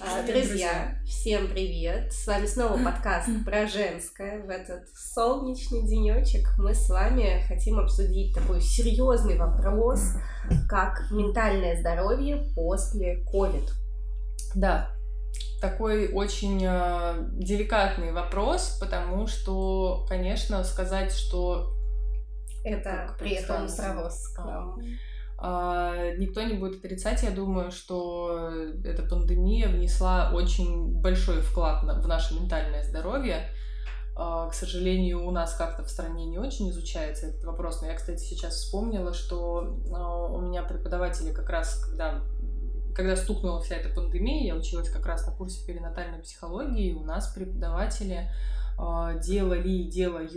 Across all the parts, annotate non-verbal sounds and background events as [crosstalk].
А, друзья, друзья, всем привет! С вами снова [clears throat] подкаст про женское. В этот солнечный денечек мы с вами хотим обсудить такой серьезный вопрос, как ментальное здоровье после COVID. Да, такой очень э, деликатный вопрос, потому что, конечно, сказать, что это при этом сразу а, никто не будет отрицать, я думаю, что эта пандемия внесла очень большой вклад в наше ментальное здоровье. А, к сожалению, у нас как-то в стране не очень изучается этот вопрос. Но я, кстати, сейчас вспомнила, что а, у меня преподаватели как раз, когда когда стукнула вся эта пандемия, я училась как раз на курсе перинатальной психологии, у нас преподаватели делали и делают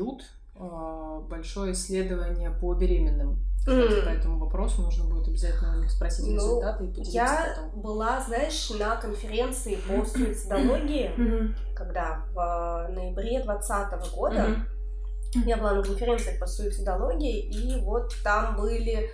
большое исследование по беременным кстати, mm. по этому вопросу нужно будет обязательно у них спросить ну, результаты и поделиться Я потом. была, знаешь, на конференции по суицидологии, mm-hmm. когда в ноябре 2020 года mm-hmm. я была на конференции по суицидологии, и вот там были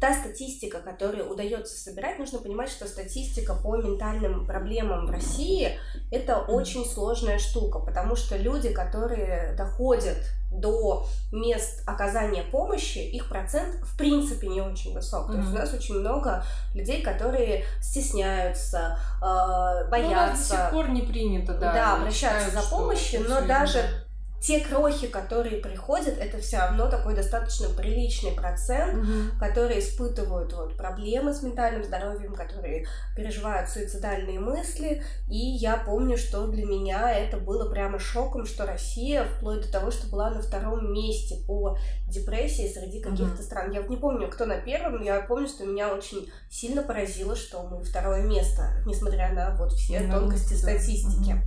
та статистика, которую удается собирать, нужно понимать, что статистика по ментальным проблемам в России это очень сложная штука, потому что люди, которые доходят до мест оказания помощи, их процент в принципе не очень высок. Mm-hmm. То есть у нас очень много людей, которые стесняются, э, боятся. Ну, до сих пор не принято, да. Да, обращаться за помощью, но даже те крохи, которые приходят, это все равно такой достаточно приличный процент, угу. которые испытывают вот, проблемы с ментальным здоровьем, которые переживают суицидальные мысли. И я помню, что для меня это было прямо шоком, что Россия, вплоть до того, что была на втором месте по депрессии среди каких-то угу. стран. Я не помню, кто на первом, но я помню, что меня очень сильно поразило, что мы второе место, несмотря на вот все ну, тонкости да. статистики. Угу.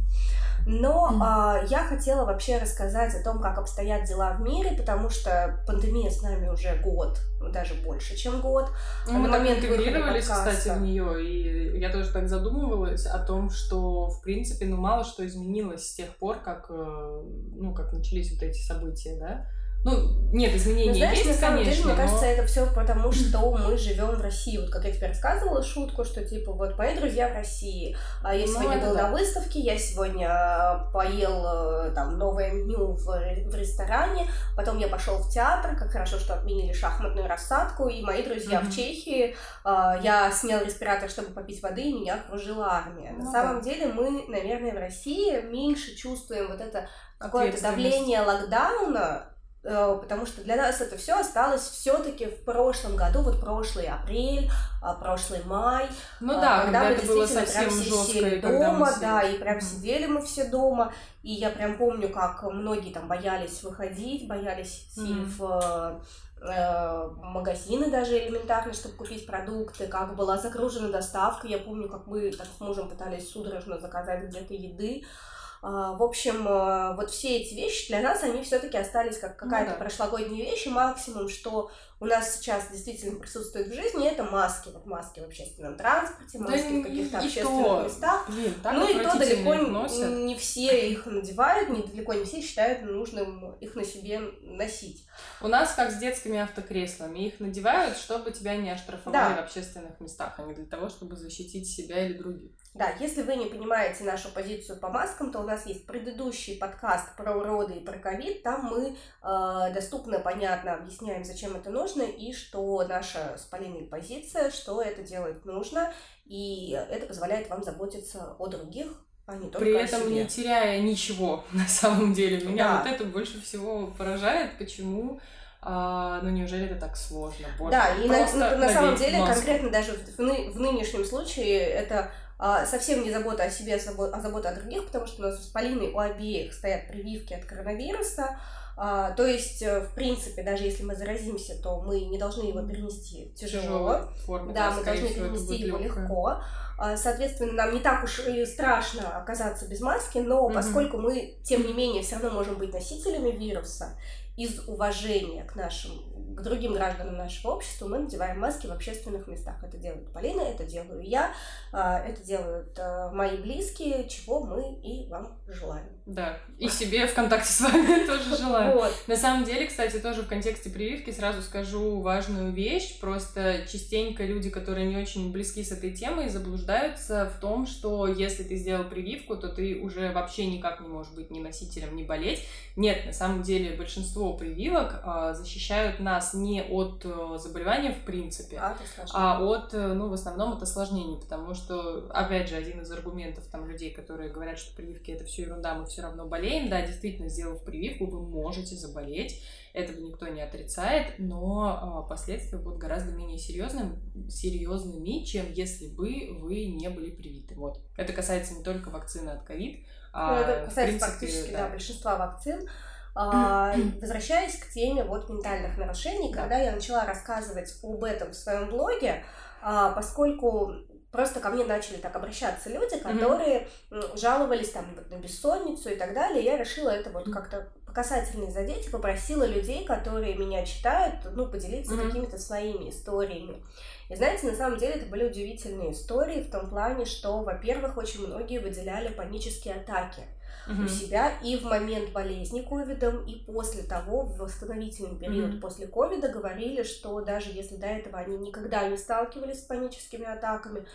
Но mm. а, я хотела вообще рассказать о том, как обстоят дела в мире, потому что пандемия с нами уже год, даже больше, чем год. Ну, мы на момент интегрировались, кстати, в нее, и я тоже так задумывалась о том, что, в принципе, ну, мало что изменилось с тех пор, как, э, ну, как начались вот эти события, да? Ну, нет, изменений но, знаешь, есть, на самом конечно, деле, мне но... кажется, это все потому, что мы живем в России. Вот как я тебе рассказывала шутку, что типа вот мои друзья в России. А я ну, сегодня был да. на выставке, я сегодня а, поел э, там новое меню в, в ресторане, потом я пошел в театр, как хорошо, что отменили шахматную рассадку, и мои друзья mm-hmm. в Чехии, а, я снял респиратор, чтобы попить воды, и меня окружила армия. Ну, на самом да. деле мы, наверное, в России меньше чувствуем вот это какое-то давление локдауна, потому что для нас это все осталось все-таки в прошлом году, вот прошлый апрель, а, прошлый май, ну а, да, когда, когда мы это было совсем прям все сидели дома, все... да, и прям сидели мы все дома, и я прям помню, как многие там боялись выходить, боялись идти mm-hmm. в э, магазины даже элементарно, чтобы купить продукты, как была загружена доставка. Я помню, как мы так с мужем пытались судорожно заказать где-то еды. А, в общем, э, вот все эти вещи для нас, они все-таки остались как какая-то ну, да. прошлогодняя вещь, и максимум, что у нас сейчас действительно присутствует в жизни, это маски. Вот маски в общественном транспорте, маски да в каких-то общественных то. местах. Блин, так ну и то далеко носят. не все их надевают, не, далеко не все считают нужным их на себе носить. У нас как с детскими автокреслами. Их надевают, чтобы тебя не оштрафовали да. в общественных местах, а не для того, чтобы защитить себя или других. Да, если вы не понимаете нашу позицию по маскам, то у нас есть предыдущий подкаст про уроды и про ковид. Там мы э, доступно, понятно объясняем, зачем это нужно и что наша с Полиной позиция, что это делать нужно, и это позволяет вам заботиться о других, а не только При этом себе. не теряя ничего [laughs] на самом деле. Меня да. вот это больше всего поражает, почему а, ну неужели это так сложно? Боже, да, и на, на, на самом деле, маску. конкретно даже в, в, в нынешнем случае это а, совсем не забота о себе, а забота о других, потому что у нас с Полиной у обеих стоят прививки от коронавируса. А, то есть, э, в принципе, даже если мы заразимся, то мы не должны его перенести тяжело. Форме, да, мы должны перенести его легко. А, соответственно, нам не так уж и страшно оказаться без маски, но угу. поскольку мы, тем не менее, все равно можем быть носителями вируса, из уважения к нашим, к другим гражданам нашего общества мы надеваем маски в общественных местах. Это делает Полина, это делаю я, а, это делают а, мои близкие, чего мы и вам желаем. Да, и себе в контакте с вами [laughs] тоже желаю. Вот. На самом деле, кстати, тоже в контексте прививки сразу скажу важную вещь. Просто частенько люди, которые не очень близки с этой темой, заблуждаются в том, что если ты сделал прививку, то ты уже вообще никак не можешь быть ни носителем, ни болеть. Нет, на самом деле большинство прививок э, защищают нас не от э, заболевания в принципе, а, а от, э, ну, в основном от осложнений, потому что, опять же, один из аргументов там людей, которые говорят, что прививки это все ерунда, мы все равно болеем, да, действительно, сделав прививку, вы можете заболеть, этого никто не отрицает, но э, последствия будут гораздо менее серьезным, серьезными, чем если бы вы не были привиты. Вот. Это касается не только вакцины от ковид, а ну, это касается принципе, практически да. Да, большинства вакцин. [clears throat] А, возвращаясь к теме вот ментальных нарушений, когда я начала рассказывать об этом в своем блоге, а, поскольку просто ко мне начали так обращаться люди, которые mm-hmm. жаловались там на бессонницу и так далее, я решила это вот как-то по касательной задеть попросила людей, которые меня читают, ну, поделиться mm-hmm. какими-то своими историями. И знаете, на самом деле это были удивительные истории в том плане, что, во-первых, очень многие выделяли панические атаки угу. у себя и в момент болезни ковидом, и после того, в восстановительный период угу. после ковида, говорили, что даже если до этого они никогда не сталкивались с паническими атаками,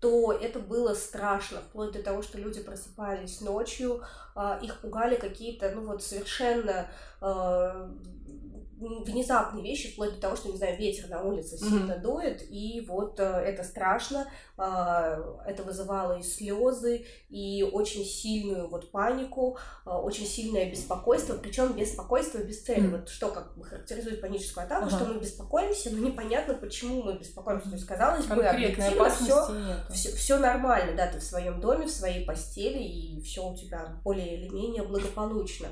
то это было страшно, вплоть до того, что люди просыпались ночью, их пугали какие-то, ну вот, совершенно а, внезапные вещи, вплоть до того, что, не знаю, ветер на улице сильно mm-hmm. дует, и вот э, это страшно, э, это вызывало и слезы, и очень сильную вот панику, э, очень сильное беспокойство, причем беспокойство без цели. Mm-hmm. Вот что как бы характеризует паническую атаку, uh-huh. что мы беспокоимся, но непонятно, почему мы беспокоимся. То есть, казалось бы, объективно все, все, все нормально, да, ты в своем доме, в своей постели, и все у тебя более или менее благополучно.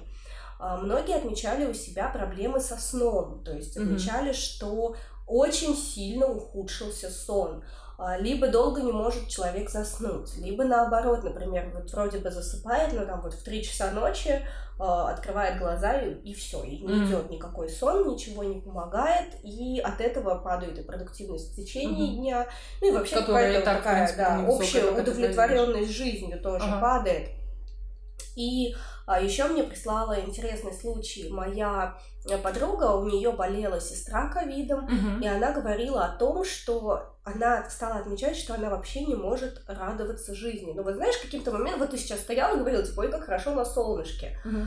А, многие отмечали у себя проблемы со сном, то есть отмечали, mm-hmm. что очень сильно ухудшился сон. А, либо долго не может человек заснуть, либо наоборот, например, вот вроде бы засыпает, но там вот в 3 часа ночи а, открывает глаза и, и все, и не mm-hmm. идет никакой сон, ничего не помогает, и от этого падает и продуктивность в течение mm-то дня, ну и вообще какая-то такая, да, общая удовлетворенность жизнью тоже ага. падает. И а еще мне прислала интересный случай. Моя э, подруга, у нее болела сестра ковидом, угу. и она говорила о том, что она стала отмечать, что она вообще не может радоваться жизни. Ну, вот знаешь, каким-то моментом, вот ты сейчас стояла и говорила, типа, ой, как хорошо на солнышке. Угу.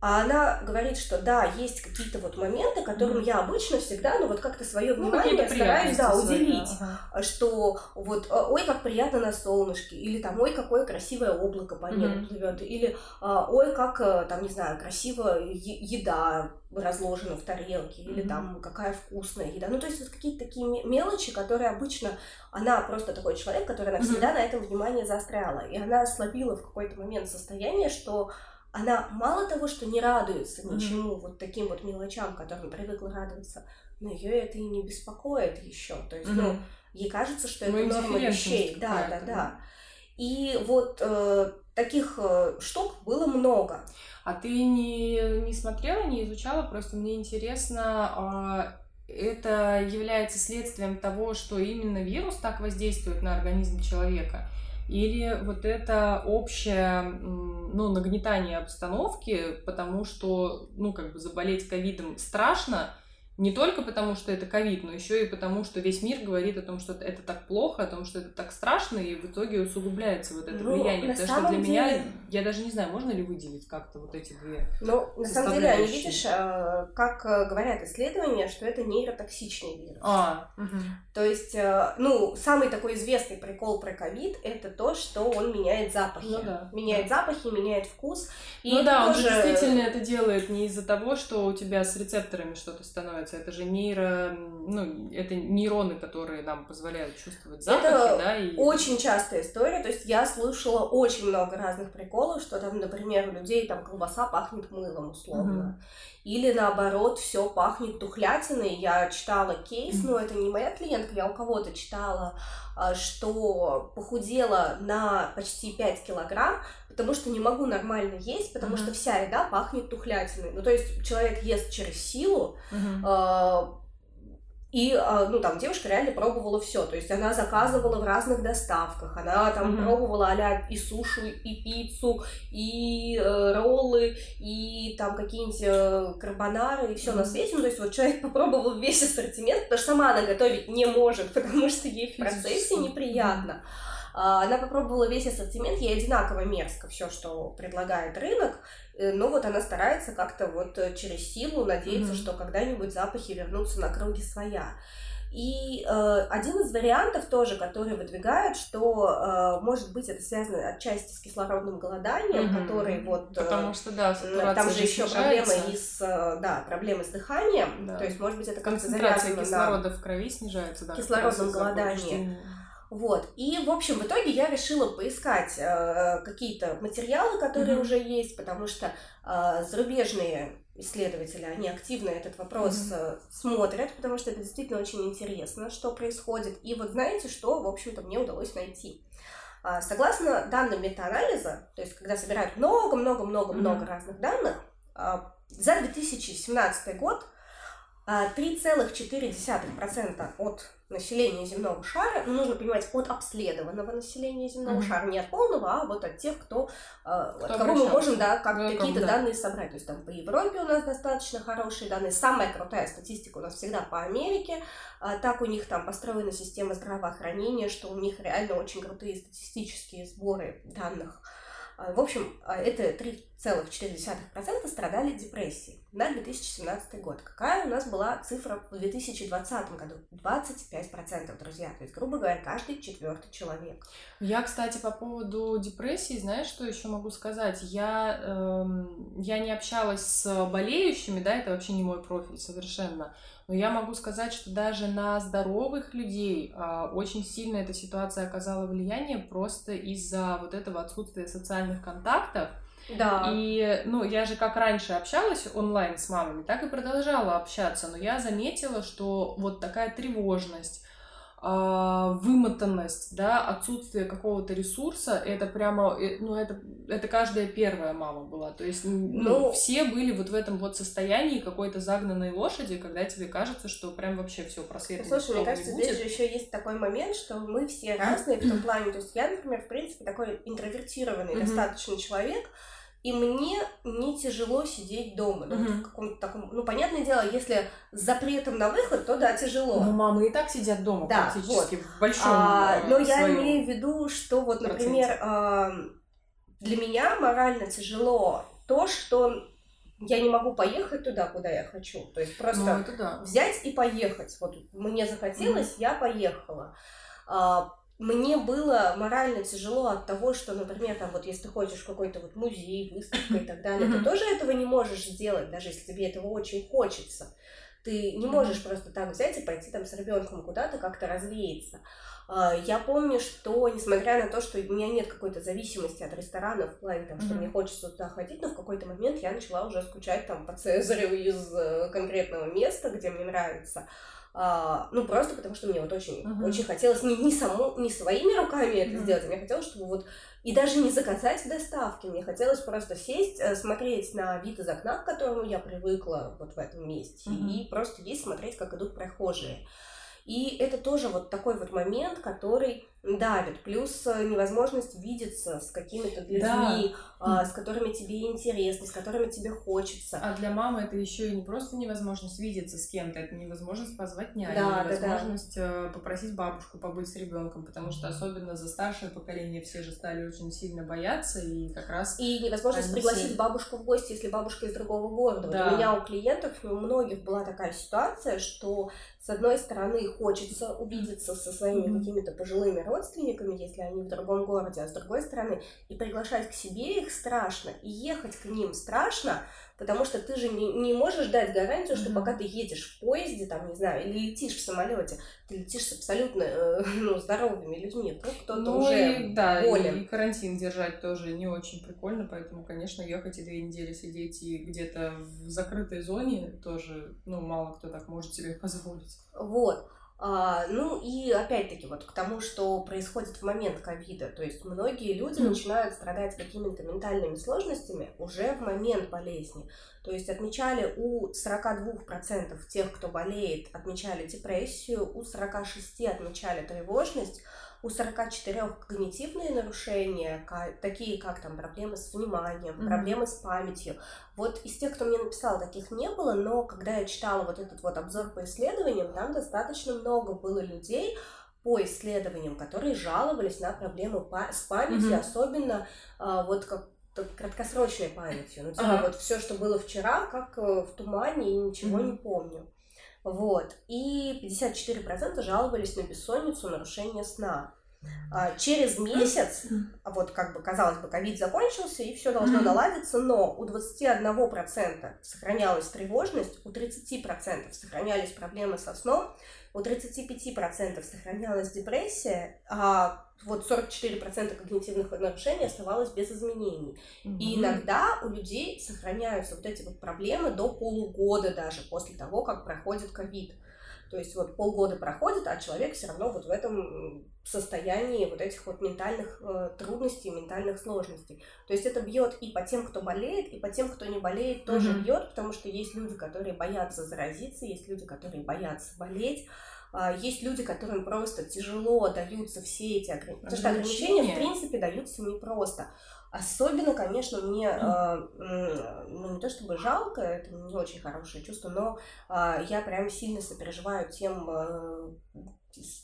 А она говорит, что да, есть какие-то вот моменты, которым mm-hmm. я обычно всегда, ну вот как-то свое ну, внимание ну, стараюсь, да, уделить, ага. что вот, э, ой, как приятно на солнышке, или там, ой, какое красивое облако по небу mm-hmm. плывет, или а, ой, как э, там, не знаю, красиво еда разложена в тарелке, или mm-hmm. там какая вкусная еда. Ну, то есть вот какие-то такие мелочи, которые обычно она просто такой человек, который навсегда mm-hmm. на этом внимание заостряла. И она словила в какой-то момент состояние, что она мало того, что не радуется ничему, mm-hmm. вот таким вот мелочам, которым привыкла радоваться, но ее это и не беспокоит еще. То есть, mm-hmm. ну, ей кажется, что это ну, норма вещей. Да, да, да. И вот э, таких э, штук было много. А ты не, не смотрела, не изучала? Просто мне интересно, э, это является следствием того, что именно вирус так воздействует на организм человека? Или вот это общее, ну, нагнетание обстановки, потому что, ну, как бы заболеть ковидом страшно, не только потому, что это ковид, но еще и потому, что весь мир говорит о том, что это так плохо, о том, что это так страшно, и в итоге усугубляется вот это ну, влияние. Потому что для деле... меня, я даже не знаю, можно ли выделить как-то вот эти две Ну, на самом деле, они, видишь, э, как э, говорят исследования, что это нейротоксичный вирус. А, угу. То есть, э, ну, самый такой известный прикол про ковид — это то, что он меняет запахи. Ну, да. Меняет да. запахи, меняет вкус. И ну да, тоже... он действительно это делает не из-за того, что у тебя с рецепторами что-то становится, получается, это же нейро, ну, это нейроны, которые нам позволяют чувствовать запахи, это да? И... очень частая история, то есть я слышала очень много разных приколов, что там, например, у людей там колбаса пахнет мылом, условно. Угу. Или наоборот, все пахнет тухлятиной. Я читала кейс, но это не моя клиентка, я у кого-то читала, а, что похудела на почти 5 килограмм, потому что не могу нормально есть, потому uh-huh. что вся еда пахнет тухлятиной. Ну, то есть человек ест через силу, uh-huh. И, а, ну, там, девушка реально пробовала все. То есть она заказывала в разных доставках. Она там mm-hmm. пробовала а и сушу, и пиццу, и э, роллы, и там какие-нибудь э, карбонары, и все mm-hmm. на свете. Ну, то есть вот человек [laughs] попробовал весь ассортимент, потому что сама она готовить не может, [laughs] потому что ей в процессе неприятно. А, она попробовала весь ассортимент, ей одинаково мерзко все, что предлагает рынок, э, но вот она старается как-то вот э, через силу надеяться, mm-hmm. что когда-нибудь запахи вернутся на круги своя. И э, один из вариантов тоже, который выдвигают, что, э, может быть, это связано отчасти с кислородным голоданием, mm-hmm. который вот... Э, Потому что, да, Там же еще проблемы и с, э, да, проблемы с дыханием, да. то есть, может быть, это как-то завязано кислорода на... в крови снижается, да. Кислородном голодании. Вот. И, в общем, в итоге я решила поискать э, какие-то материалы, которые mm-hmm. уже есть, потому что э, зарубежные исследователи, они активно этот вопрос mm-hmm. смотрят, потому что это действительно очень интересно, что происходит. И вот знаете, что, в общем-то, мне удалось найти. А, согласно данным метаанализа, то есть когда собирают много-много-много-много mm-hmm. разных данных, а, за 2017 год 3,4% от населения земного шара, ну, нужно понимать, от обследованного населения земного mm-hmm. шара, не от полного, а вот от тех, кто, кто от кого мы можем, да, как ну, какие-то да. данные собрать. То есть там по Европе у нас достаточно хорошие данные. Самая крутая статистика у нас всегда по Америке. А, так у них там построена система здравоохранения, что у них реально очень крутые статистические сборы данных а, в общем, а, это 3,4% страдали депрессией на 2017 год. Какая у нас была цифра в 2020 году? 25%, друзья. То есть, грубо говоря, каждый четвертый человек. Я, кстати, по поводу депрессии, знаешь, что еще могу сказать? Я, эм, я не общалась с болеющими, да, это вообще не мой профиль совершенно. Но я могу сказать, что даже на здоровых людей а, очень сильно эта ситуация оказала влияние просто из-за вот этого отсутствия социальных контактов. Да. И, ну, я же как раньше общалась онлайн с мамами, так и продолжала общаться, но я заметила, что вот такая тревожность, вымотанность, да, отсутствие какого-то ресурса, это прямо, ну, это, это каждая первая мама была. То есть, ну, ну, все были вот в этом вот состоянии какой-то загнанной лошади, когда тебе кажется, что прям вообще все просвет. Ну, слушай, мне кажется, здесь же еще есть такой момент, что мы все разные в том плане. То есть я, например, в принципе, такой интровертированный mm-hmm. достаточно человек, и мне не тяжело сидеть дома. Ну, mm-hmm. в каком-то таком. Ну, понятное дело, если с запретом на выход, то да, тяжело. Ну, мамы и так сидят дома да, практически вот. в большом. А, но я имею в виду, что вот, например, а, для меня морально тяжело то, что я не могу поехать туда, куда я хочу. То есть просто ну, да. взять и поехать. Вот мне захотелось, mm-hmm. я поехала. А, мне было морально тяжело от того, что, например, там вот если ты хочешь в какой-то вот музей, выставка и так далее, ты тоже этого не можешь сделать, даже если тебе этого очень хочется. Ты не можешь просто так взять и пойти там с ребенком куда-то как-то развеяться. А, я помню, что несмотря на то, что у меня нет какой-то зависимости от ресторанов, в плане там, что mm-hmm. мне хочется туда ходить, но в какой-то момент я начала уже скучать там по Цезарю из э, конкретного места, где мне нравится. А, ну, просто потому что мне вот очень, uh-huh. очень хотелось не, не, само, не своими руками это uh-huh. сделать, а мне хотелось, чтобы вот и даже не заказать в доставке, мне хотелось просто сесть, э, смотреть на вид из окна, к которому я привыкла вот в этом месте, uh-huh. и просто есть смотреть, как идут прохожие. И это тоже вот такой вот момент, который давит. Плюс э, невозможность видеться с какими-то людьми, да. с которыми тебе интересно, с которыми тебе хочется. А для мамы это еще и не просто невозможность видеться с кем-то, это невозможность позвать няню, да, невозможность да, да. попросить бабушку побыть с ребенком, потому что особенно за старшее поколение все же стали очень сильно бояться и как раз. И невозможность пригласить все... бабушку в гости, если бабушка из другого города. Да. Вот у меня у клиентов, у многих была такая ситуация, что с одной стороны хочется увидеться со своими mm-hmm. какими-то пожилыми родственниками, если они в другом городе, а с другой стороны и приглашать к себе их страшно, и ехать к ним страшно, потому что ты же не, не можешь дать гарантию, что mm-hmm. пока ты едешь в поезде, там, не знаю, или летишь в самолете, ты летишь с абсолютно э, [laughs] ну, здоровыми людьми, вдруг кто-то ну, уже и, да, болен. И, и карантин держать тоже не очень прикольно, поэтому, конечно, ехать и две недели сидеть и где-то в закрытой зоне тоже, ну, мало кто так может себе позволить. Вот. А, ну и опять-таки вот к тому, что происходит в момент ковида. То есть многие люди mm. начинают страдать какими-то ментальными сложностями уже в момент болезни. То есть отмечали у 42% тех, кто болеет, отмечали депрессию, у 46% отмечали тревожность, у 44 когнитивные нарушения, такие как там проблемы с вниманием, mm-hmm. проблемы с памятью. Вот из тех, кто мне написал, таких не было, но когда я читала вот этот вот обзор по исследованиям, там достаточно много было людей, по исследованиям, которые жаловались на проблемы с памятью, mm-hmm. особенно а, вот как краткосрочной памятью. Ну, типа, ага. вот все, что было вчера, как э, в тумане, и ничего mm-hmm. не помню. Вот. И 54% жаловались на бессонницу, нарушение сна. А, через месяц, а вот как бы казалось бы, ковид закончился и все должно mm-hmm. наладиться, но у 21% сохранялась тревожность, у 30% сохранялись проблемы со сном, у 35% сохранялась депрессия, а вот 44% когнитивных нарушений оставалось без изменений. Mm-hmm. И иногда у людей сохраняются вот эти вот проблемы до полугода даже после того, как проходит ковид. То есть вот полгода проходит, а человек все равно вот в этом состоянии вот этих вот ментальных э, трудностей, ментальных сложностей. То есть это бьет и по тем, кто болеет, и по тем, кто не болеет, тоже mm-hmm. бьет, потому что есть люди, которые боятся заразиться, есть люди, которые боятся болеть. А, есть люди, которым просто тяжело даются все эти ограничения. Потому что ограничения, в принципе, даются непросто. Особенно, конечно, мне э, ну, не то чтобы жалко, это не очень хорошее чувство, но э, я прям сильно сопереживаю тем э,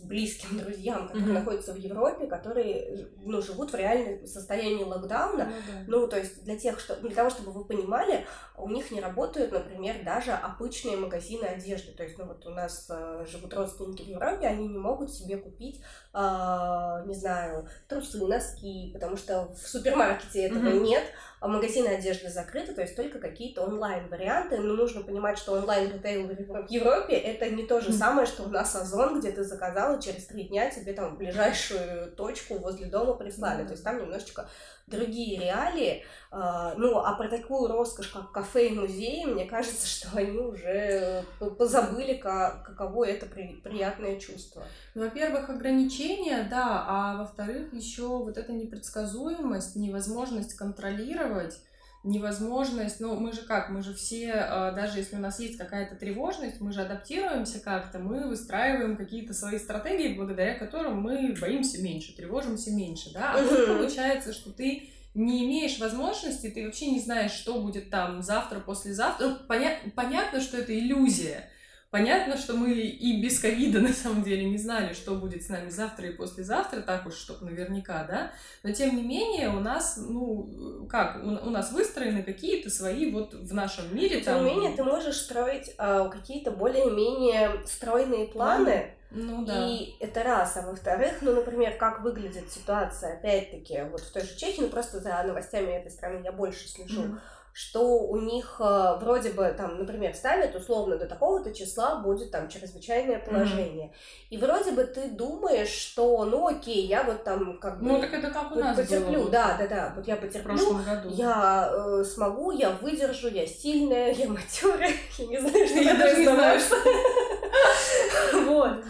близким друзьям, которые mm-hmm. находятся в Европе, которые ну, живут в реальном состоянии локдауна. Mm-hmm. Ну, то есть для тех, что для того, чтобы вы понимали, у них не работают, например, даже обычные магазины одежды. То есть, ну вот у нас э, живут родственники в Европе, они не могут себе купить, не знаю, трусы, носки, потому что в супермаркете этого mm-hmm. нет а магазины одежды закрыты, то есть только какие-то онлайн-варианты. Но нужно понимать, что онлайн-ритейл в Европе это не то же самое, что у нас Озон, где ты заказал, и через три дня тебе там в ближайшую точку возле дома прислали. То есть там немножечко другие реалии. А, ну, а про такую роскошь, как кафе и музеи, мне кажется, [laughs] что они уже позабыли, как, каково это при, приятное чувство. Во-первых, ограничения, да, а во-вторых, еще вот эта непредсказуемость, невозможность контролировать невозможность, ну мы же как, мы же все, а, даже если у нас есть какая-то тревожность, мы же адаптируемся как-то, мы выстраиваем какие-то свои стратегии, благодаря которым мы боимся меньше, тревожимся меньше, да, а тут получается, что ты не имеешь возможности, ты вообще не знаешь, что будет там завтра, послезавтра. Ну, поня- понятно, что это иллюзия, Понятно, что мы и без ковида [laughs] на самом деле не знали, что будет с нами завтра и послезавтра, так уж, чтобы наверняка, да, но тем не менее у нас, ну, как, у, у нас выстроены какие-то свои вот в нашем мире тем не менее ты можешь строить э, какие-то более-менее стройные планы, ну да. И это раз. А во-вторых, ну, например, как выглядит ситуация, опять-таки, вот в той же Чехии, ну, просто за новостями этой страны я больше слежу. Mm-hmm что у них э, вроде бы там, например, ставят условно до такого-то числа будет там чрезвычайное положение. Mm-hmm. И вроде бы ты думаешь, что ну окей, я вот там как бы... Ну так это как у нас Потерплю, было. да, да, да, вот я потерплю. В прошлом году. Я э, смогу, я выдержу, я сильная, я матерая, [laughs] я не знаю, [laughs] что я даже не знаю, что... [laughs] Вот.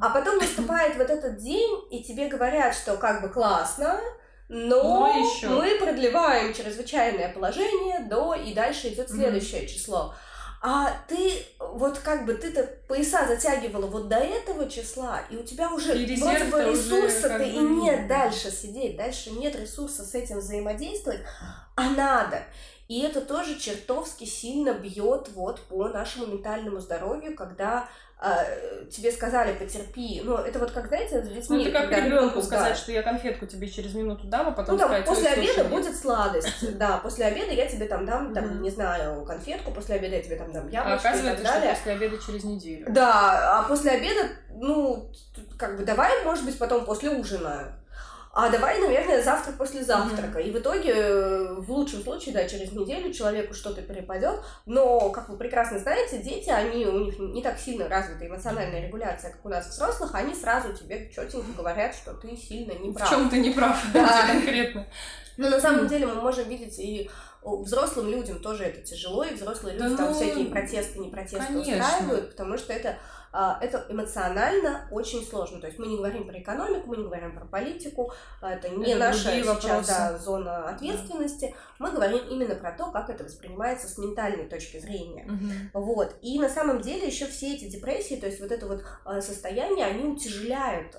А потом наступает вот этот день, и тебе говорят, что как бы классно, но, но еще. мы продлеваем чрезвычайное положение до и дальше идет следующее mm-hmm. число. А ты вот как бы ты-то пояса затягивала вот до этого числа, и у тебя уже и вроде бы ресурса-то и нет дальше сидеть, дальше нет ресурса с этим взаимодействовать, а надо. И это тоже чертовски сильно бьет вот по нашему ментальному здоровью, когда тебе сказали потерпи. Ну, это вот как, знаете, с детьми. Ну, это как ребенку сказать, да. что я конфетку тебе через минуту дам, а потом ну, там, сказать, после обеда слушай, будет сладость. [laughs] Да, после обеда я тебе там дам, там, не знаю, конфетку, после обеда я тебе там дам яблочко а оказывается, и так далее. что после обеда через неделю. Да, а после обеда, ну, как бы давай, может быть, потом после ужина а давай, наверное, завтра после завтрака. Mm-hmm. И в итоге, э, в лучшем случае, да, через неделю человеку что-то перепадет. Но, как вы прекрасно знаете, дети, они, у них не так сильно развита эмоциональная регуляция, как у нас взрослых, они сразу тебе четенько говорят, что ты сильно не прав. В чем ты не прав, [laughs] да. конкретно. Но на самом деле мы можем видеть и взрослым людям тоже это тяжело, и взрослые люди да там ну, всякие протесты, не протесты конечно. устраивают, потому что это это эмоционально очень сложно. То есть мы не говорим про экономику, мы не говорим про политику, а, это не это наша сейчас да, зона ответственности. Да. Мы говорим именно про то, как это воспринимается с ментальной точки зрения. Угу. Вот. И на самом деле еще все эти депрессии, то есть вот это вот а, состояние, они утяжеляют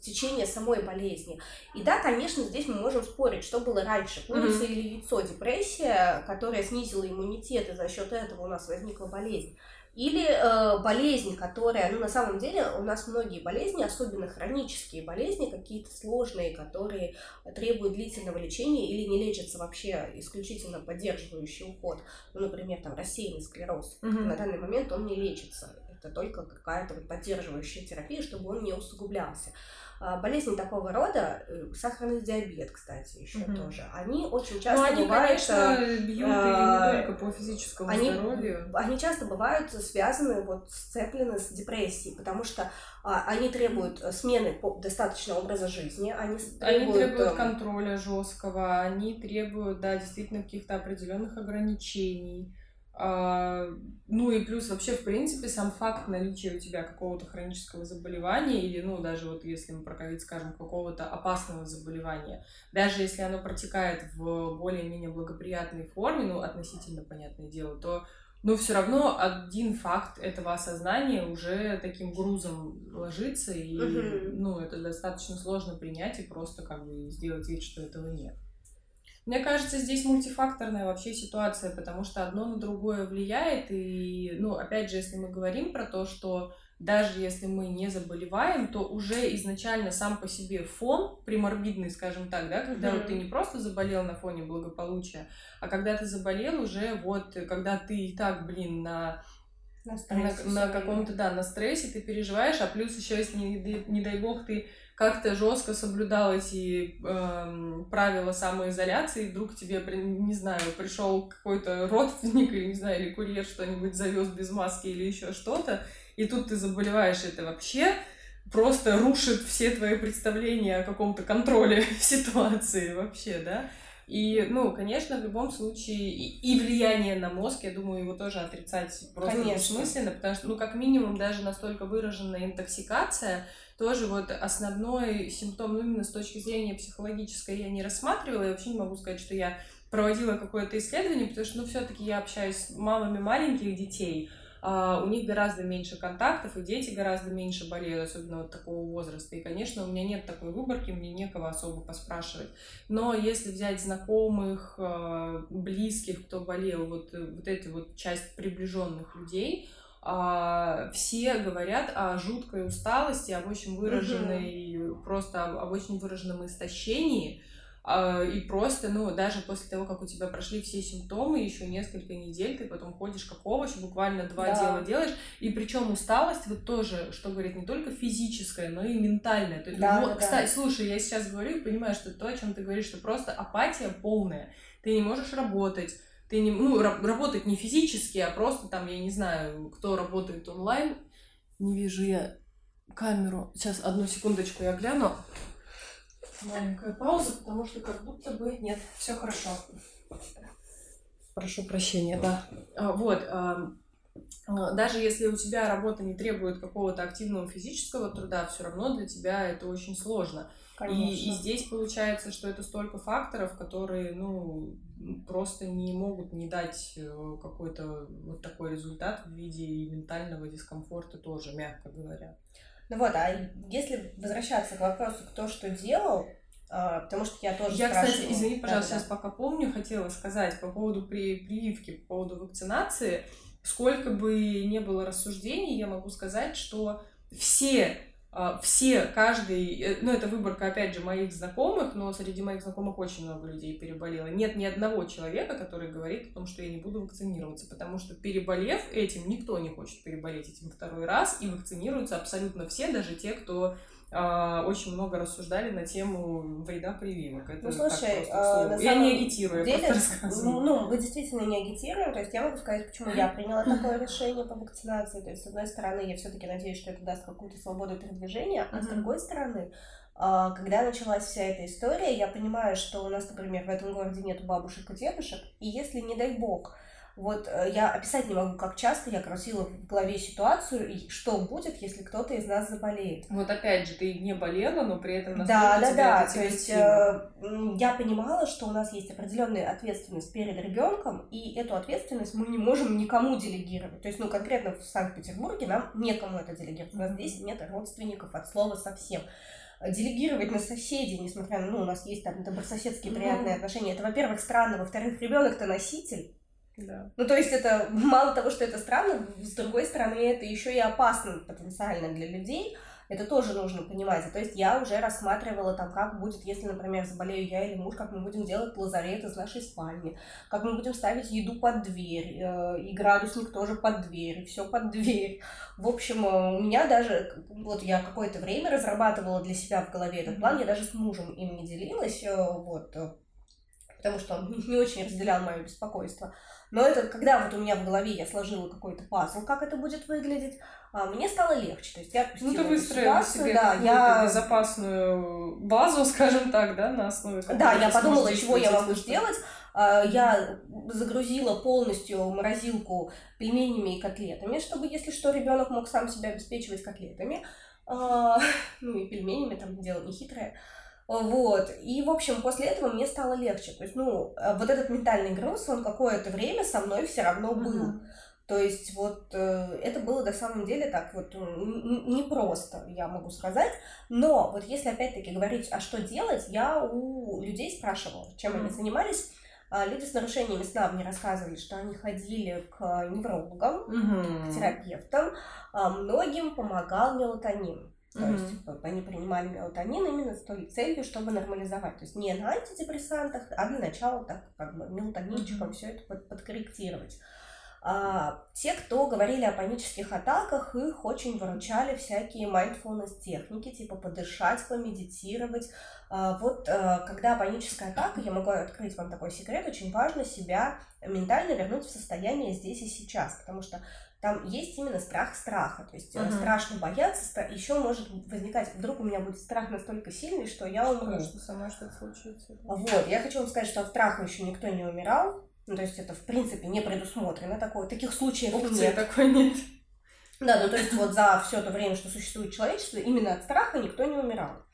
течение самой болезни. И да, конечно, здесь мы можем спорить, что было раньше, курица угу. или яйцо, депрессия, которая снизила иммунитет, и за счет этого у нас возникла болезнь. Или э, болезни, которые, ну, на самом деле, у нас многие болезни, особенно хронические болезни, какие-то сложные, которые требуют длительного лечения или не лечатся вообще исключительно поддерживающий уход. Ну, например, там рассеянный склероз. Угу. На данный момент он не лечится. Это только какая-то вот поддерживающая терапия, чтобы он не усугублялся. А, болезни такого рода, э, сахарный диабет, кстати, еще угу. тоже, они очень часто ну, они, бывают... конечно, э, бьют а, и не только по физическому они, здоровью. Они часто бывают связаны, вот, сцеплены с депрессией, потому что а, они требуют смены достаточного образа жизни, они требуют... Они требуют контроля жесткого, они требуют, да, действительно каких-то определенных ограничений ну и плюс вообще, в принципе, сам факт наличия у тебя какого-то хронического заболевания или, ну, даже вот если мы про ковид скажем, какого-то опасного заболевания, даже если оно протекает в более-менее благоприятной форме, ну, относительно понятное дело, то но все равно один факт этого осознания уже таким грузом ложится, и, ну, это достаточно сложно принять и просто как бы сделать вид, что этого нет. Мне кажется, здесь мультифакторная вообще ситуация, потому что одно на другое влияет. И, ну, опять же, если мы говорим про то, что даже если мы не заболеваем, то уже изначально сам по себе фон приморбидный, скажем так, да, когда mm-hmm. вот ты не просто заболел на фоне благополучия, а когда ты заболел уже вот, когда ты и так, блин, на на, на, на каком-то, да, на стрессе ты переживаешь, а плюс еще, если, не, не дай бог, ты как-то жестко соблюдал эти э, правила самоизоляции, и вдруг тебе, не знаю, пришел какой-то родственник или, не знаю, или курьер что-нибудь завез без маски или еще что-то, и тут ты заболеваешь, это вообще просто рушит все твои представления о каком-то контроле [laughs] ситуации вообще, да? И, ну, конечно, в любом случае, и, и влияние на мозг, я думаю, его тоже отрицать просто конечно. бессмысленно, потому что, ну, как минимум, даже настолько выраженная интоксикация, тоже вот основной симптом, ну, именно с точки зрения психологической я не рассматривала, я вообще не могу сказать, что я проводила какое-то исследование, потому что, ну, все-таки я общаюсь с мамами маленьких детей, а у них гораздо меньше контактов, и дети гораздо меньше болеют, особенно вот такого возраста. И, конечно, у меня нет такой выборки, мне некого особо поспрашивать. Но если взять знакомых, а, близких, кто болел, вот, вот эту вот часть приближенных людей, все говорят о жуткой усталости, об очень выраженной, угу. просто об, об очень выраженном истощении. А, и просто, ну, даже после того, как у тебя прошли все симптомы, еще несколько недель, ты потом ходишь как овощ, буквально два да. дела делаешь. И причем усталость вот тоже, что говорит, не только физическая, но и ментальная. То есть, да, ну, да, кстати, да. слушай, я сейчас говорю и понимаю, что то, о чем ты говоришь, что просто апатия полная. Ты не можешь работать, ты не, ну, работать не физически, а просто там, я не знаю, кто работает онлайн. Не вижу я камеру. Сейчас, одну секундочку я гляну. Маленькая пауза, потому что как будто бы... Нет, все хорошо. Прошу прощения, да. А, вот. А, а, даже если у тебя работа не требует какого-то активного физического труда, все равно для тебя это очень сложно. И, и здесь получается, что это столько факторов, которые, ну, просто не могут не дать э, какой-то вот такой результат в виде и ментального дискомфорта тоже, мягко говоря. Ну вот, а если возвращаться к вопросу, кто что делал, а, потому что я тоже Я, кстати, извини, пожалуйста, да, сейчас да. пока помню, хотела сказать по поводу прививки, по поводу вакцинации. Сколько бы не было рассуждений, я могу сказать, что все все, каждый, э, ну это выборка, опять же, моих знакомых, но среди моих знакомых очень много людей переболело. Нет ни одного человека, который говорит о том, что я не буду вакцинироваться, потому что переболев этим, никто не хочет переболеть этим второй раз, и вакцинируются абсолютно все, даже те, кто а, очень много рассуждали на тему вреда прививок. Это ну, слушай, а, на я не агитирую, деле, я просто рассказываю. Ну, вы действительно не агитируем, то есть я могу сказать, почему я приняла такое решение по вакцинации. То есть, с одной стороны, я все-таки надеюсь, что это даст какую-то свободу передвижения, а с другой стороны, а, когда началась вся эта история, я понимаю, что у нас, например, в этом городе нет бабушек и дедушек, и если, не дай бог, вот э, я описать не могу, как часто я крутила в голове ситуацию, и что будет, если кто-то из нас заболеет. Вот опять же, ты не болела, но при этом Да, да, да. То есть э, я понимала, что у нас есть определенная ответственность перед ребенком, и эту ответственность мы не можем никому делегировать. То есть, ну, конкретно в Санкт-Петербурге нам некому это делегировать. У нас здесь нет родственников от слова совсем делегировать на соседей, несмотря на, ну, у нас есть там добрососедские приятные mm-hmm. отношения, это, во-первых, странно, во-вторых, ребенок-то носитель, Да. Ну, то есть это мало того, что это странно, с другой стороны, это еще и опасно потенциально для людей. Это тоже нужно понимать. То есть я уже рассматривала там, как будет, если, например, заболею я или муж, как мы будем делать лазарет из нашей спальни, как мы будем ставить еду под дверь, э, и градусник тоже под дверь, все под дверь. В общем, э, у меня даже, вот я какое-то время разрабатывала для себя в голове этот план, я даже с мужем им не делилась, э, вот, потому что он [laughs] не очень разделял мое беспокойство. Но это, когда вот у меня в голове я сложила какой-то пазл, как это будет выглядеть, а, мне стало легче. То есть я ну, ты выстроила себе да, я... безопасную базу, [laughs] скажем так, да, на основе Да, я подумала, чего я могу сделать. А, я загрузила полностью морозилку пельменями и котлетами, чтобы, если что, ребенок мог сам себя обеспечивать котлетами. А, [laughs] ну и пельменями, там дело не хитрое. Вот. И, в общем, после этого мне стало легче. То есть, ну, э, вот этот ментальный груз, он какое-то время со мной все равно был. Uh-huh. То есть вот э, это было на самом деле так вот непросто, я могу сказать. Но вот если опять-таки говорить, а что делать, я у людей спрашивала, чем mm-hmm. они занимались. А люди с нарушениями сна мне рассказывали, что они ходили к неврологам, mm-hmm. к терапевтам. А многим помогал мелатонин. То mm-hmm. есть типа, они принимали мелатонин именно с той целью, чтобы нормализовать. То есть не на антидепрессантах, а для начала так как бы мелатонинчиком mm-hmm. все это под, подкорректировать. А, те, кто говорили о панических атаках, их очень выручали всякие mindfulness техники, типа подышать, помедитировать. А, вот а, когда паническая атака, я могу открыть вам такой секрет, очень важно себя ментально вернуть в состояние здесь и сейчас, потому что там есть именно страх страха. То есть uh-huh. страшно бояться, еще может возникать, вдруг у меня будет страх настолько сильный, что я умру. Что сама что-то случится. Вот, я хочу вам сказать, что от страха еще никто не умирал. Ну, то есть это, в принципе, не предусмотрено. Такое, таких случаев Опции нет. такой нет. Да, ну то есть вот за все то время, что существует человечество, именно от страха никто не умирал.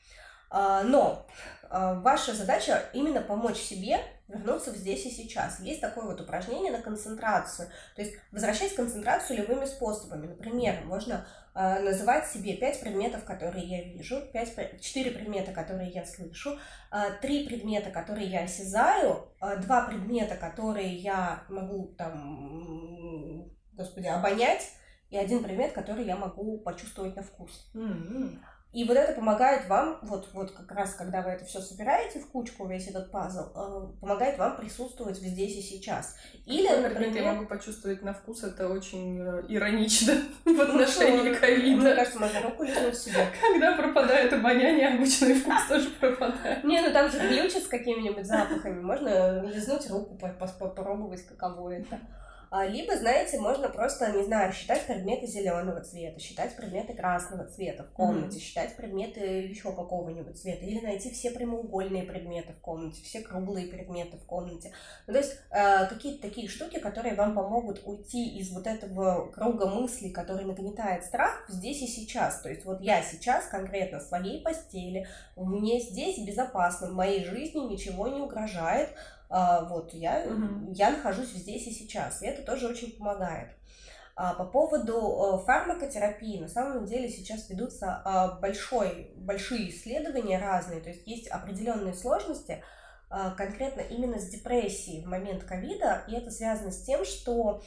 А, но а, ваша задача именно помочь себе вернуться в здесь и сейчас. Есть такое вот упражнение на концентрацию. То есть возвращать концентрацию любыми способами. Например, можно э, называть себе пять предметов, которые я вижу, пять, четыре предмета, которые я слышу, э, три предмета, которые я осязаю, э, два предмета, которые я могу там, господи, обонять, и один предмет, который я могу почувствовать на вкус. Mm-hmm. И вот это помогает вам, вот, вот как раз, когда вы это все собираете в кучку, весь этот пазл, э, помогает вам присутствовать здесь и сейчас. Или, Какой например... я могу почувствовать на вкус, это очень э, иронично [laughs] в отношении ковида. Мне кажется, можно руку лизнуть себе. [laughs] Когда пропадает обоняние, обычный вкус тоже пропадает. Не, ну там же ключат с какими-нибудь запахами. Можно лизнуть руку, попробовать, каково это. А, либо, знаете, можно просто, не знаю, считать предметы зеленого цвета, считать предметы красного цвета в комнате, mm-hmm. считать предметы еще какого-нибудь цвета, или найти все прямоугольные предметы в комнате, все круглые предметы в комнате. Ну, то есть э, какие-то такие штуки, которые вам помогут уйти из вот этого круга мыслей, который нагнетает страх здесь и сейчас. То есть вот я сейчас конкретно в своей постели, мне здесь безопасно, в моей жизни ничего не угрожает, а, вот, я, угу. я нахожусь здесь и сейчас, и это тоже очень помогает. А, по поводу э, фармакотерапии, на самом деле сейчас ведутся а, большой, большие исследования разные, то есть есть определенные сложности, конкретно именно с депрессией в момент ковида, и это связано с тем, что а,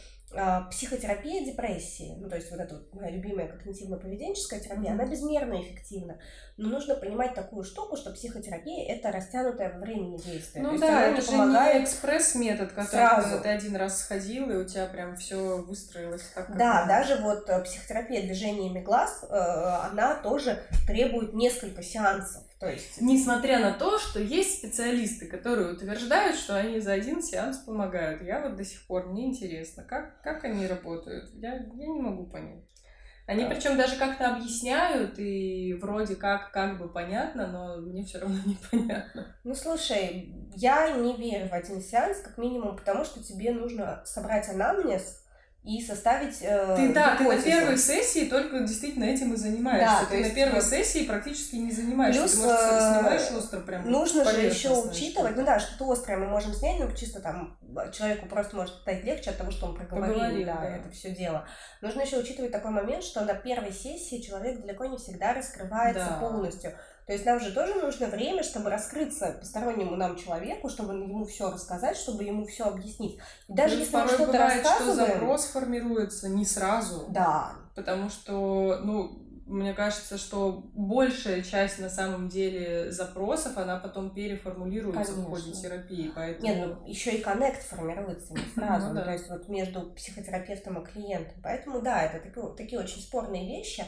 психотерапия депрессии, ну то есть вот эта вот моя любимая когнитивно-поведенческая терапия, mm-hmm. она безмерно эффективна. Но нужно понимать такую штуку, что психотерапия это растянутое во времени действие. Ну то да, это же помогает не экспресс-метод, который сразу. ты один раз сходил, и у тебя прям все выстроилось так, как Да, надо. даже вот э, психотерапия движениями глаз, э, она тоже требует несколько сеансов. То есть... Несмотря на то, что есть специалисты, которые утверждают, что они за один сеанс помогают. Я вот до сих пор, мне интересно, как, как они работают. Я, я не могу понять. Они да. причем даже как-то объясняют, и вроде как как бы понятно, но мне все равно [laughs] непонятно. Ну слушай, я не верю в один сеанс, как минимум, потому что тебе нужно собрать анамнез, и составить э, ты, Да, гипотезу. ты на первой сессии только действительно этим и занимаешься. Да, ты есть, на первой вот, сессии практически не занимаешься. Плюс, ты, может, э, снимаешь остро прям Нужно же еще учитывать, что ну да, что-то острое мы можем снять, но чисто там человеку просто может стать легче от того, что он проговорил, Поговорил, да, да, это все дело. Нужно еще учитывать такой момент, что на первой сессии человек далеко не всегда раскрывается да. полностью. То есть нам же тоже нужно время, чтобы раскрыться постороннему нам человеку, чтобы ему все рассказать, чтобы ему все объяснить. И даже Плюс если мы порой что-то бывает, что запрос формируется не сразу. Да, Потому что, ну, мне кажется, что большая часть на самом деле запросов, она потом переформулируется в ходе Конечно. терапии. Поэтому... Нет, ну еще и коннект формируется не [laughs] сразу, Ну ну, да. то есть вот между психотерапевтом и клиентом. Поэтому да, это таки- такие очень спорные вещи.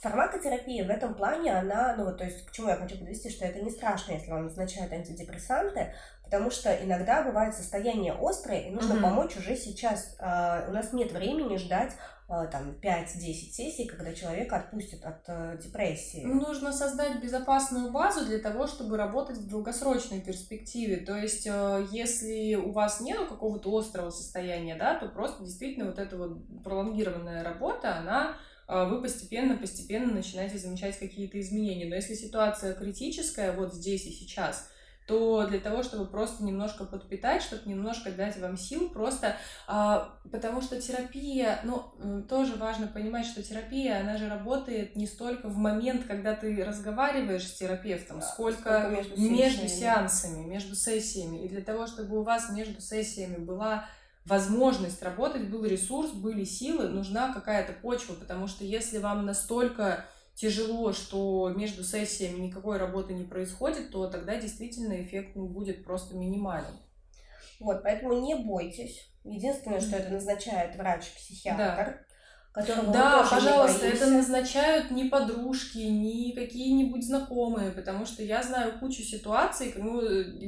Фармакотерапия в этом плане, она, ну вот, то есть к чему я хочу подвести, что это не страшно, если вам назначают антидепрессанты, потому что иногда бывает состояние острое, и нужно Мгм. помочь уже сейчас. А, у нас нет времени ждать а, там 5-10 сессий, когда человека отпустят от э, депрессии. Нужно создать безопасную базу для того, чтобы работать в долгосрочной перспективе. То есть, э, если у вас нет какого-то острого состояния, да, то просто действительно вот эта вот пролонгированная работа, она э, вы постепенно-постепенно начинаете замечать какие-то изменения. Но если ситуация критическая вот здесь и сейчас, то для того, чтобы просто немножко подпитать, чтобы немножко дать вам сил, просто а, потому что терапия, ну, тоже важно понимать, что терапия, она же работает не столько в момент, когда ты разговариваешь с терапевтом, Да, сколько, сколько между между сеансами, между сессиями. И для того, чтобы у вас между сессиями была возможность работать, был ресурс, были силы, нужна какая-то почва, потому что если вам настолько тяжело, что между сессиями никакой работы не происходит, то тогда действительно эффект будет просто минимален. Вот, поэтому не бойтесь. Единственное, что это назначает врач-психиатр, которого мы Да, тоже не пожалуйста, боимся. это назначают не подружки, не какие-нибудь знакомые, потому что я знаю кучу ситуаций, ну,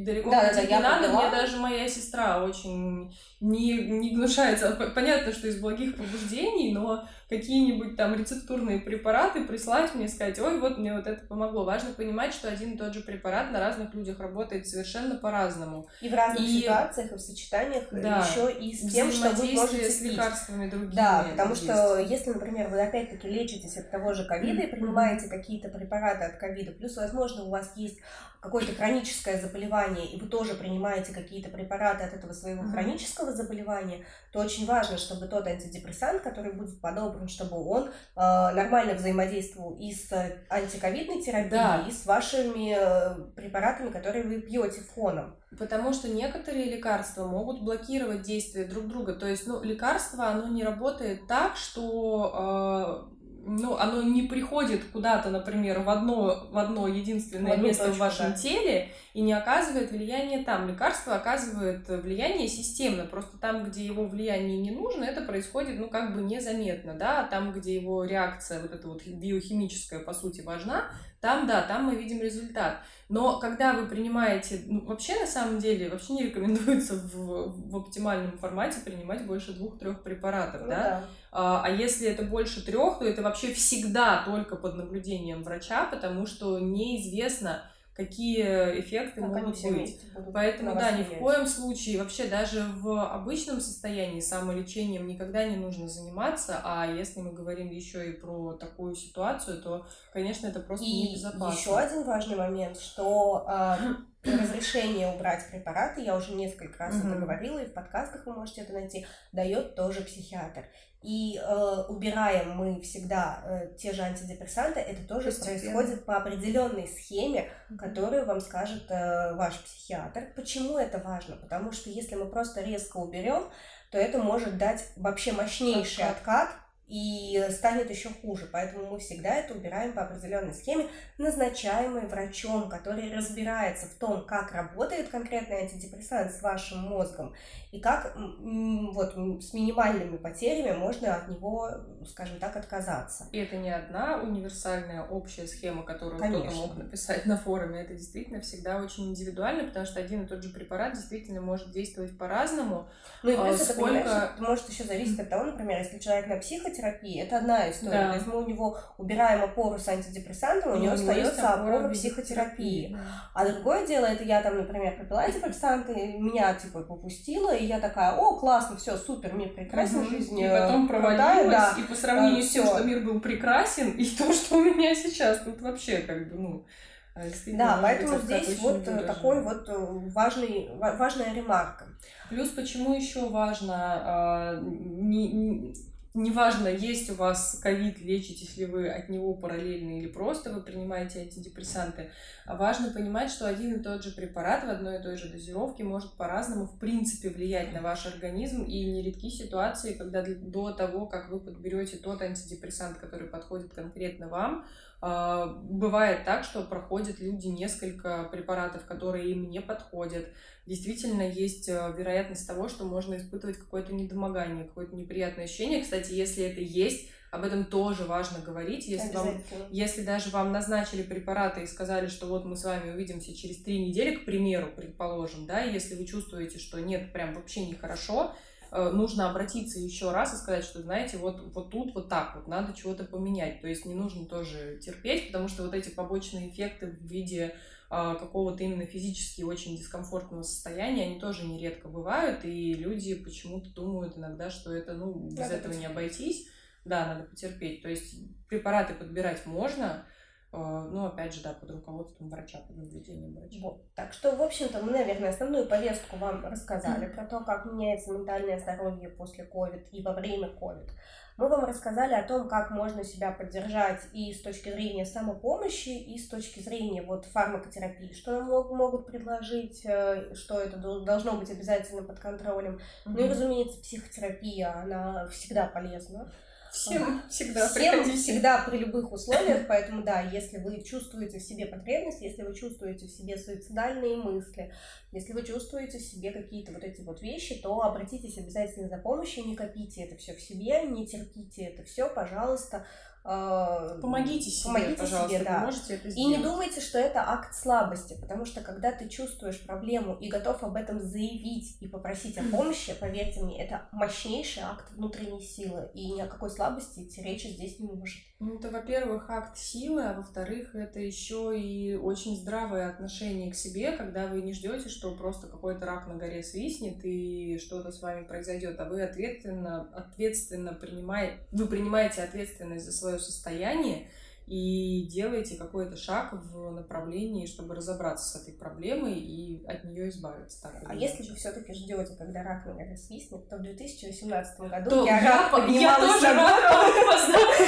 далеко Да, ходить да, не надо, поняла. мне даже моя сестра очень не, не гнушается. Понятно, что из благих побуждений, но какие-нибудь там рецептурные препараты прислать мне, сказать, ой, вот мне вот это помогло. Важно понимать, что один и тот же препарат на разных людях работает совершенно по-разному. И в разных И- ситуациях, и в сочетаниях, Да. еще и с тем, что вы можете с пить. лекарствами другими. Да, потому есть. что если, например, вы опять-таки лечитесь от того же ковида и Мгм. принимаете какие-то препараты от ковида, плюс, возможно, у вас есть какое-то хроническое заболевание, и вы тоже принимаете какие-то препараты от этого своего хронического заболевания, то очень важно, чтобы тот антидепрессант, который будет подобран, чтобы он э, нормально взаимодействовал и с антиковидной терапией, Да. и с вашими э, препаратами, которые вы пьете фоном. Потому что некоторые лекарства могут блокировать действие друг друга. То есть, ну, лекарство, оно не работает так, что э, ну, оно не приходит куда-то, например, в одно, в одно единственное В одну место в точку, вашем да. теле и не оказывает влияние там. Лекарство оказывает влияние системно. Просто там, где его влияние не нужно, это происходит, ну, как бы незаметно, да, а там, где его реакция, вот эта вот биохимическая, по сути, важна, там, да, там мы видим результат. Но когда вы принимаете, ну, вообще на самом деле, вообще не рекомендуется в, в оптимальном формате принимать больше двух-трех препаратов, Ну да? А, а если это больше трех, то это вообще всегда только под наблюдением врача, потому что неизвестно, какие эффекты Как могут быть. Поэтому, да, ни в коем случае, вообще даже в обычном состоянии самолечением никогда не нужно заниматься, а если мы говорим еще и про такую ситуацию, то, конечно, это просто И небезопасно. еще один важный момент, что э, [clears throat] разрешение убрать препараты, я уже несколько раз это Мгм. говорила, и в подкастах вы можете это найти, дает тоже психиатр. И э, убираем мы всегда э, те же антидепрессанты, это тоже Постепенно. происходит по определенной схеме, которую вам скажет э, ваш психиатр. Почему это важно? Потому что если мы просто резко уберем, то это может дать вообще мощнейший откат и станет еще хуже. Поэтому мы всегда это убираем по определенной схеме, назначаемой врачом, который разбирается в том, как работает конкретный антидепрессант с вашим мозгом и как вот с минимальными потерями можно от него, скажем так, отказаться. И это не одна универсальная общая схема, которую кто-то мог написать на форуме. Это действительно всегда очень индивидуально, потому что один и тот же препарат действительно может действовать по-разному. Ну и А плюс это, сколько- понимаешь, это может еще зависеть от того, например, если человек на психотерапии, это одна история. Да. То есть мы у него убираем опору с антидепрессантом, у него есть остается опора психотерапии. терапии, да. А другое дело, это я там, например, пропила антидепрессанты, меня типа попустила, и я такая, о, классно, все, супер, мир прекрасен, Мгм. жизнь И э, потом провалилась, да. и по сравнению А, с тем, что мир был прекрасен, и то, [laughs] что у меня сейчас, тут вообще как бы, ну, а, Да, поэтому здесь вот выраженный. такой вот э, важный, ва- важная ремарка. Плюс почему еще важно а, не, не- неважно, есть у вас ковид, лечитесь ли вы от него параллельно или просто вы принимаете антидепрессанты, а важно понимать, что один и тот же препарат в одной и той же дозировке может по-разному в принципе влиять на ваш организм, и нередки ситуации, когда до того, как вы подберете тот антидепрессант, который подходит конкретно вам, а, бывает так, что проходят люди несколько препаратов, которые им не подходят. Действительно, есть э, вероятность того, что можно испытывать какое-то недомогание, какое-то неприятное ощущение. Кстати, если это есть, об этом тоже важно говорить. Если, вам, если даже вам назначили препараты и сказали, что вот мы с вами увидимся через три недели, к примеру, предположим, да, если вы чувствуете, что нет, прям вообще нехорошо, Э, нужно обратиться еще раз и сказать, что, знаете, вот, вот тут вот так вот, надо чего-то поменять. То есть не нужно тоже терпеть, потому что вот эти побочные эффекты в виде какого-то именно физически очень дискомфортного состояния, они тоже нередко бывают, и люди почему-то думают иногда, что это, ну, без надо этого потерпеть. не обойтись. Да, надо потерпеть. То есть препараты подбирать можно, а, ну, опять же, да, под руководством врача, под наблюдением врача. Вот. Так что, в общем-то, мы, наверное, основную повестку вам рассказали mm-hmm. про то, как меняется ментальное здоровье после COVID и во время COVID. Мы вам рассказали о том, как можно себя поддержать и с точки зрения самопомощи, и с точки зрения вот фармакотерапии, что нам могут предложить, э, что это должно быть обязательно под контролем. Mm-hmm. Ну и, разумеется, психотерапия, она всегда полезна. Всем всегда Всем приходите. всегда при любых условиях, поэтому да, если вы чувствуете в себе потребность, если вы чувствуете в себе суицидальные мысли, если вы чувствуете в себе какие-то вот эти вот вещи, то обратитесь обязательно за помощью, не копите это все в себе, не терпите это все, пожалуйста, помогите себе, помогите пожалуйста, себе, да. можете это сделать. И не думайте, что это акт слабости, потому что когда ты чувствуешь проблему и готов об этом заявить и попросить о помощи, поверьте мне, это мощнейший акт внутренней силы, и ни о какой слабости идти речи здесь не может. Ну, это, во-первых, акт силы, а во-вторых, это еще и очень здравое отношение к себе, когда вы не ждете, что просто какой-то рак на горе свистнет и что-то с вами произойдет, а вы ответственно, ответственно принимаете, вы принимаете ответственность за свое состояние, и делаете какой-то шаг в направлении, чтобы разобраться с этой проблемой и от нее избавиться. Так а если вы все-таки ждете, когда рак на свистнет, то в 2018 году то я, я, рак я тоже рак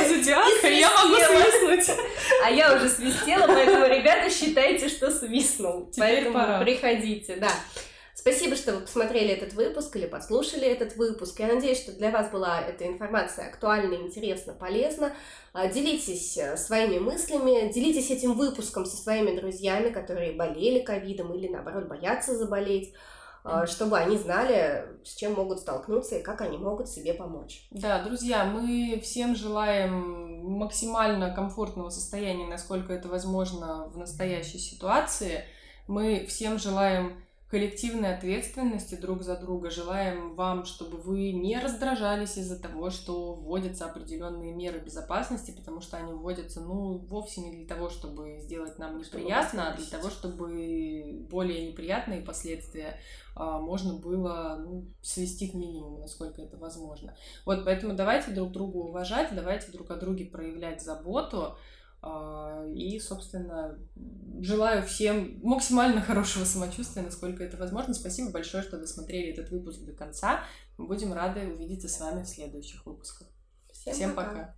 зодиака, я могу свистнуть. А я уже свистела, поэтому, ребята, считайте, что свистнул. Теперь поэтому пора. приходите, да. Спасибо, что вы посмотрели этот выпуск или послушали этот выпуск. Я надеюсь, что для вас была эта информация актуальна, интересна, полезна. А, делитесь э, своими мыслями, делитесь этим выпуском со своими друзьями, которые болели ковидом или, наоборот, боятся заболеть а, чтобы они знали, с чем могут столкнуться и как они могут себе помочь. Да, друзья, мы всем желаем максимально комфортного состояния, насколько это возможно в настоящей ситуации. Мы всем желаем коллективной ответственности друг за друга. Желаем вам, чтобы вы не раздражались из-за того, что вводятся определенные меры безопасности, потому что они вводятся, ну, вовсе не для того, чтобы сделать нам неприятно, а для того, чтобы более неприятные последствия а, можно было ну, свести к минимуму, насколько это возможно. Вот, поэтому давайте друг друга уважать, давайте друг о друге проявлять заботу. А, и, собственно, желаю всем максимально [laughs] хорошего самочувствия, насколько это возможно. Спасибо большое, что досмотрели этот выпуск до конца. Мы будем рады увидеться с вами в следующих выпусках. Всем, Всем пока. пока.